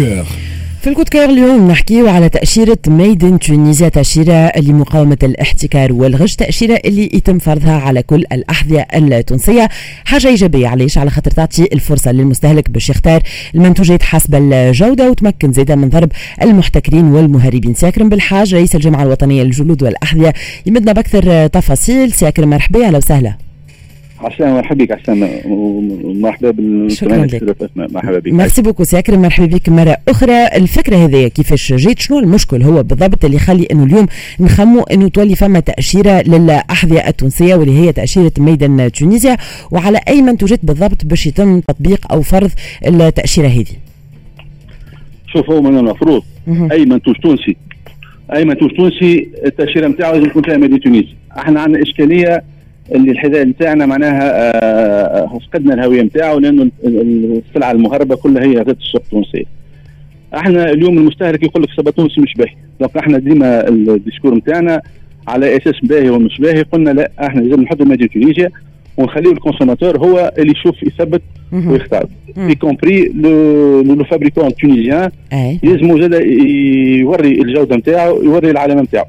encore في ال coup de coeur اليوم نحكيو على تأشيرة made in Tunisia تأشيرة لمقاومة الاحتكار والغش تأشيرة اللي يتم فرضها على كل الأحذية التونسية. حاجة إيجابية علاش على خاطر تعطي الفرصة للمستهلك باش يختار المنتوجات حسب الجودة وتمكن زيادة من ضرب المحتكرين والمهربين. سي أكرم بالحاج رئيس الجمعية الوطنية للجلود والأحذية. يمدنا بأكثر تفاصيل. سي أكرم مرحبا أهلا وسهلا. عسلامة مرحبا بك عسلامة ومرحبا شكرا لك. مرحبا بك. merci beaucoup سي مرحبا بك. مرة أخرى الفكرة هذه كيفاش جيت؟ شنو المشكل هو بالضبط اللي يخلي أنه اليوم نخمو أنه تولي فما تأشيرة للأحذية التونسية واللي هي تأشيرة made in Tunisia؟ وعلى أي منتوجات بالضبط باش يتم تطبيق أو فرض التأشيرة هذه؟ شوف هو من المفروض أي منتوج تونسي. أي منتوج تونسي التأشيرة نتاعو لازم تكون فيها made in Tunisie. إحنا عندنا إشكالية اللي الحذاء نتاعنا معناها آه، فقدنا الهوية نتاعو لأنه السلعة المهربة كلها هي غزات السوق التونسية. إحنا اليوم المستهلك يقول لك صباط تونسي مش باهي، donc إحنا ديما ال discours نتاعنا على أساس باهي ومش باهي قلنا لا إحنا لازم نحطوا made in Tunisia ونخليه ال consommateur هو اللي يشوف يثبت ويختار. y compris le fabricant tunisien يلزموا زاد يوري الجودة نتاعو يوري العلامه نتاعو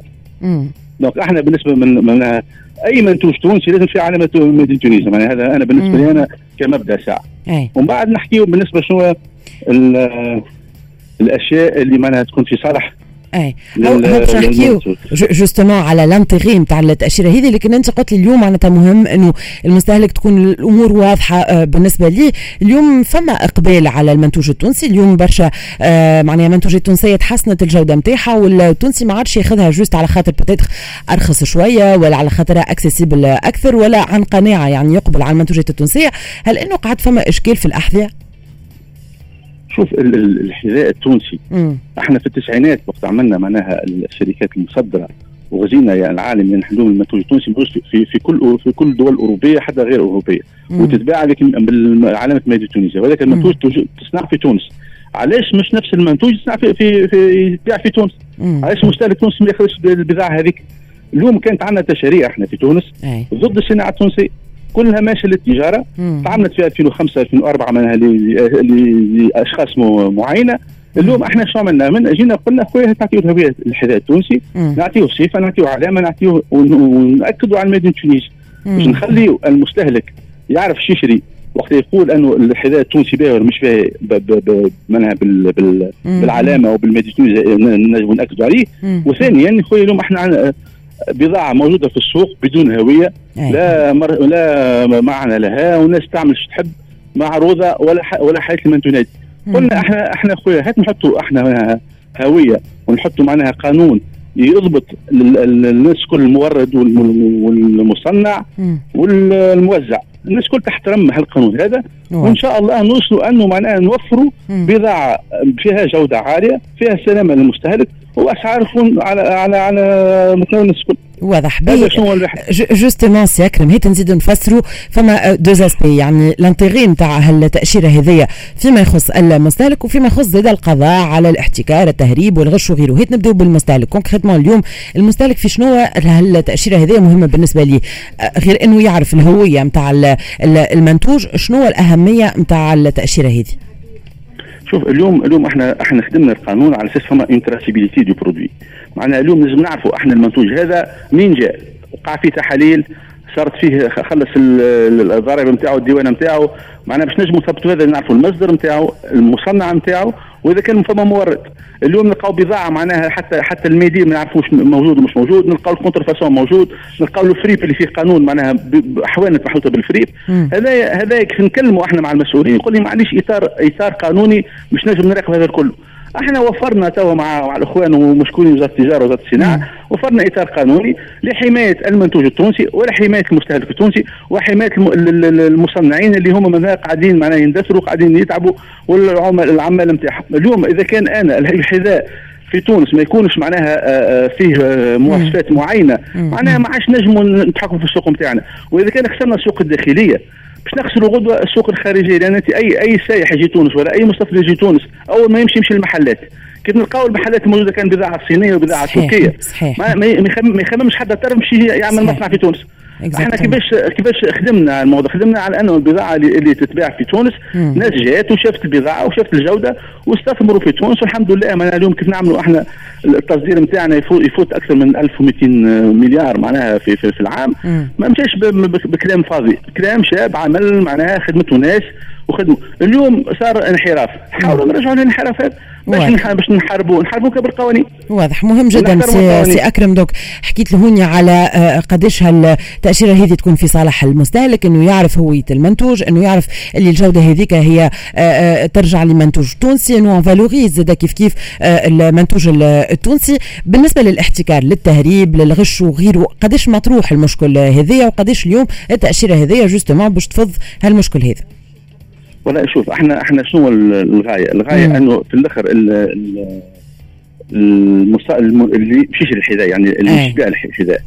donc إحنا بالنسبة من, من أي منتوج تونسي لازم في علامة تونس يعني هذا أنا بالنسبة لي أنا كمبدأ ساعة. ومن بعد نحكيو بالنسبة شنو الأشياء اللي معناها تكون في صالح اي باش نحكيو justement على l'intérêt نتاع التأشيرة. هذه لكن انت قلت لي اليوم معناتها مهم إنه المستهلك تكون الأمور واضحة آه، بالنسبة لي. اليوم فما إقبال على المنتوج التونسي. اليوم برشا آه، معناها منتوجات تونسية تحسنت الجودة نتاعها والتونسي ما عادش ياخذها juste على خاطر peut-être أرخص شوية ولا على خاطرها accessible أكثر ولا عن قناعة يعني يقبل على المنتوجات التونسية. هل إنه قاعد فما إشكال في الأحذية؟ شوف الحذاء التونسي. مم. إحنا في التسعينات وقت عملنا معناها الشركات المصدرة وغزينا يعني العالم يعني حلول المنتوج التونسي في في كل في كل الدول الاوروبيه حتى غير أوروبية. وتتباع لكن بعلامه made in Tunisia ولكن المنتوج تصنع في تونس. علاش مش نفس المنتوج يصنع في في, في يتباع في تونس؟ علاش المستهلك التونسي ما ياخذش البضاعة هذيك؟ اليوم كانت عندنا تشريع إحنا في تونس أي. ضد الصناعة التونسية. كلها ماشيه للتجارة. تعاملت في 2005 2004 منها لاشخاص معينة. اليوم إحنا شو عملنا؟ من جينا قلنا خويا نعطيو الهوية الحذاء التونسي نعطيو صفه نعطيو علامة نعطيو ونأكدوا على الميدان التونسي باش نخليو المستهلك يعرف شو يشري وقت يقول أنه الحذاء التونسي باهي ولا مش باهي معناها بال بال بالعلامة وبالميدان التونسي نجموا نأكدوا عليه. وثانيا خويا اليوم إحنا بضاعة موجودة في السوق بدون هوية أيه. لا مر... لا معنى لها والناس تعمل شو تحب معروضه ولا ح... ولا حياه لمن تنادي. قلنا إحنا إحنا خويا هات نحطوا إحنا هوية ونحطوا معناها قانون يضبط الناس كل المورد والمصنع والموزع. الناس كل تحترم هالقانون هذا وإن شاء الله نوصلوا أنه معناها نوفروا بضاعة فيها جودة عالية فيها سلامة للمستهلك واسعار تكون على على على متناول الناس الكل واضح. ben justement سي أكرم هيك نزيدو نفسروا فما deux aspects يعني l'intérêt نتاع التاشيره هذيا فيما يخص المستهلك وفيما يخص زاد القضاء على الاحتكار التهريب والغش وغيره. هيك نبداو بالمستهلك. concrètement اليوم المستهلك في شنو؟ التاشيره هذيا مهمة بالنسبة لي. غير إنه يعرف الهوية نتاع المنتوج شنو الأهمية نتاع التأشيرة هذه. شوف اليوم اليوم إحنا إحنا خدمنا القانون على أساس فما une traçabilité du produit معناها اليوم لازم نعرفوا إحنا المنتوج هذا منين جاء وقع فيه تحاليل صارت فيه خلص الضرائب نتاعو الديوانة نتاعو معناها باش نجموا نثبتوا هذا نعرفوا المصدر نتاعو المصنع نتاعو وإذا كان فما مورد. اليوم نلقاو بضاعة معناها حتى حتى ال made in ما نعرفوش موجود ومش موجود. نلقاو ال contrefaçon موجود. نلقاو الفريب اللي فيه قانون معناها احوانه محطوطه بالفريب. هذا هذا نكلموا إحنا مع المسؤولين؟ يقول لي معليش اطار إطار قانوني مش نجم نراقب هذا الكل. إحنا وفرنا توا مع مع الاخوان ومشكورين وزاره التجارة وزارة الصناعة وفرنا إطار قانوني لحماية المنتوج التونسي ولحماية المستهلك التونسي وحماية المصنعين اللي هم قاعدين معناها يندثروا قاعدين يتعبوا والعمال العمال نتاعهم. اليوم إذا كان أنا الحذاء في تونس ما يكونش معناها آه، آه، فيه آه، مواصفات معينة معناها ما عادش نجموا نتحكموا في السوق نتاعنا. وإذا كان خسرنا السوق الداخلية باش نخسروا غدوة السوق الخارجية لأن أنت اي أي سايح يجي تونس ولا أي مستثمر يجي تونس أول ما يمشي يمشي المحلات كي نلقاو المحلات الموجوده كان بضاعة صينية وبضاعة تركية؟ ما ما يخممش حتى ترى يمشي يعمل مصنع في تونس. إحنا كيفاش كيفاش خدمنا الموضوع؟ خدمنا على أنه البضاعة اللي, اللي تتباع في تونس مم. ناس جات وشافت البضاعة وشافت الجودة واستثمروا في تونس والحمد لله. معناها اليوم كيف نعملوا إحنا التصدير نتاعنا يفوت, يفوت أكثر من 1200 مليار معناها في في, في العام. ما مشاش بكلام فاضي. كلام شاب عمل معناها خدمته ناس وخدموا اليوم صار انحراف. حاولوا نرجعوا للانحرافات. باش باش نحاربوا نحاربوا بالقوانين واضح. مهم جدا سي, سي أكرم donc. حكيت لهوني على آه، قداش هالتأشيرة هذه تكون في صالح المستهلك إنه يعرف هويه المنتوج إنه يعرف اللي الجودة هذيك هي آه، آه، ترجع لمنتوج تونسي إنه valorise زاد كيف كيف المنتوج التونسي. بالنسبة للاحتكار للتهريب للغش وغيره قداش مطروح المشكل هذايا وقداش اليوم التأشيرة هذيا جوستومون باش تفض هالمشكل هذا؟ ولا شوف إحنا إحنا شنو الغاية؟ الغاية مم. إنه في الآخر المصا... اللي باش يشري الحذاء يعني اللي إيه. يبيع الحذاء.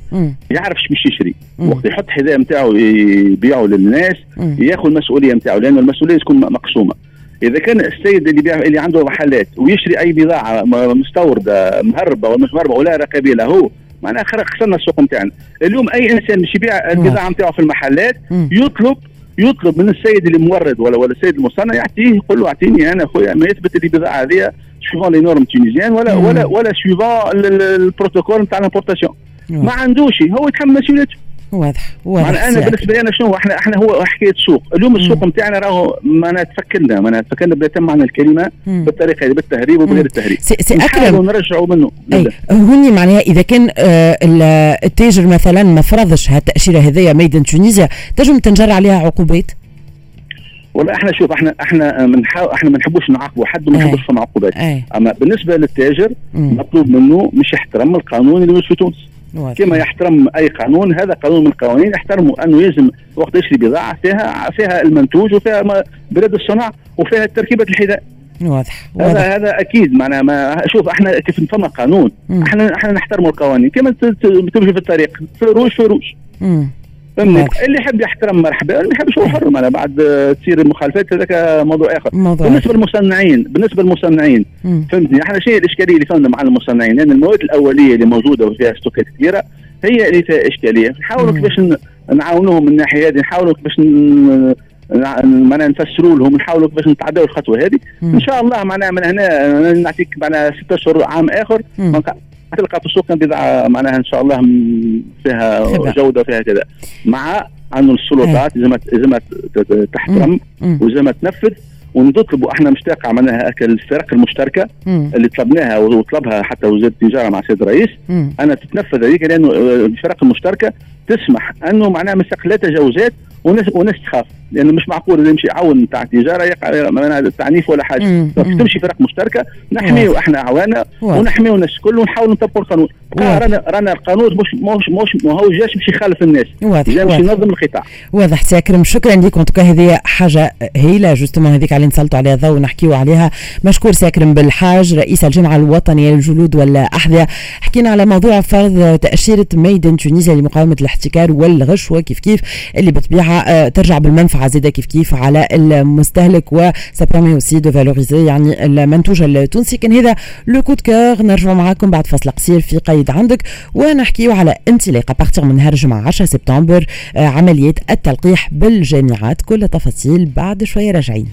يعرف إيش باش يشري وقت يحط الحذاء نتاعو يبيعه للناس ياخذ المسؤوليه نتاعو لأنه المسؤولية تكون مقسومة. إذا كان السيد اللي بيع اللي عنده محلات ويشري أي بضاعة مستورده مهربة ولا مش مهربه ولا رقابيه له معناها خسرنا السوق نتاعنا اليوم أي إنسان باش يبيع البضاعة نتاعو في المحلات يطلب يطلب من السيد اللي مورد ولا ولا السيد المصنع يعطيه يقول له أعطيني أنا خويا ما يثبت اللي البضاعه هذه suivant les normes tunisiennes ولا. ولا ولا suivant البروتوكول نتاع l'importation ما عندوش هو يتحمل مسؤوليته واضح واضح أنا بالنسبة لي أنا شنو إحنا إحنا هو حكاية سوق اليوم السوق نتاعنا راهو ما تفكرنا ما تفكرنا بلا معنى الكلمة مم. بالطريقة هذه بالتهريب وبغير التهريب. سي, سي أكرم. نرجعوا منه. أي هوني معناها إذا كان آه التاجر مثلا ما فرضش هالتاشيره هذيا made in Tunisia تنجم تنجر عليها عقوبات؟ والله إحنا شوف إحنا إحنا بنحاول إحنا ما نحبوش نعاقبوا حد وما نحبوش عقوبات. أما بالنسبة للتاجر مطلوب منه مش يحترم القانون اللي موجود في تونس. كما يحترم أي قانون هذا قانون من القوانين يحترموا انه يلزم وقت يشري بضاعة فيها فيها المنتوج وفيها بلاد الصنع وفيها تركيبه الحذاء. واضح هذا هذا أكيد معناها ما شوف إحنا كيف نفهم قانون. إحنا إحنا نحترم القوانين. كما تمشي في الطريق؟ في روج في روج اللي يحب يحترم مرحبا اللي يحب هو حر أنا بعد تصير المخالفات هذاك موضوع آخر. موضوع بالنسبة للمصنعين بالنسبة للمصنعين فهمتني؟ إحنا شيء الإشكالية اللي فهمنا مع المصنعين؟ لأن المواد الأولية اللي موجودة وفيها ستوكات كبيرة هي اللي فيها إشكالية. نحاولوا كيفاش نعاونوهم من الناحية هذه نحاولوا كيفاش معناها نفسروا لهم نحاولوا كيفاش نتعداو الخطوة هذه. إن شاء الله معناها من هنا نعطيك معناها ست اشهر عام آخر. تلقى في السوق بضاعة معناها إن شاء الله فيها جودة فيها كذا. مع انه السلطات لازم لازم تحترم ولازم تنفذ ونطلبوا إحنا مشتاق عملناها الفرق المشتركة مم. اللي طلبناها وطلبها حتى وزاره التجارة مع السيد الرئيس. مم. أنا تتنفذ هذيك لأنه الفرق المشتركة تسمح أنه معناها مسك لا تجاوزات وناس وناس تخاف. لأنه مش معقول يمشي يعاون نتاع التجاره يقع تعنيف ولا حاجة. تمشي فرق مشتركة نحميو إحنا عوانا ونحميو الناس الكل ونحاولوا نطبقوا القانون. رانا رانا القانون مش مش مش ما هو جاش باش يخالف الناس. جا باش ينظم القطاع. واضح سي شكرا لك en tout cas هذه حاجة هايله justement هذيك اللي نسلطوا عليها ضوء ونحكيو عليها. مشكور سي بالحاج رئيس الجمعيه الوطنية للجلود والأحذية. حكينا على موضوع فرض تأشيرة made in Tunisia لمقاومة الاحتكار والغش وكيف كيف اللي بطبيعه ترجع بالمنفعة زاده كيف كيف على المستهلك و ça aussi de valoriser يعني المنتوج التونسي. كان هذا le coup de cœur نرجعوا معاكم بعد فصل قصير في قيد عندك ونحكيو على انطلاق بارتيغ من نهار الجمعه 10 سبتمبر عملية التلقيح بالجامعات. كل تفاصيل بعد شوية راجعين.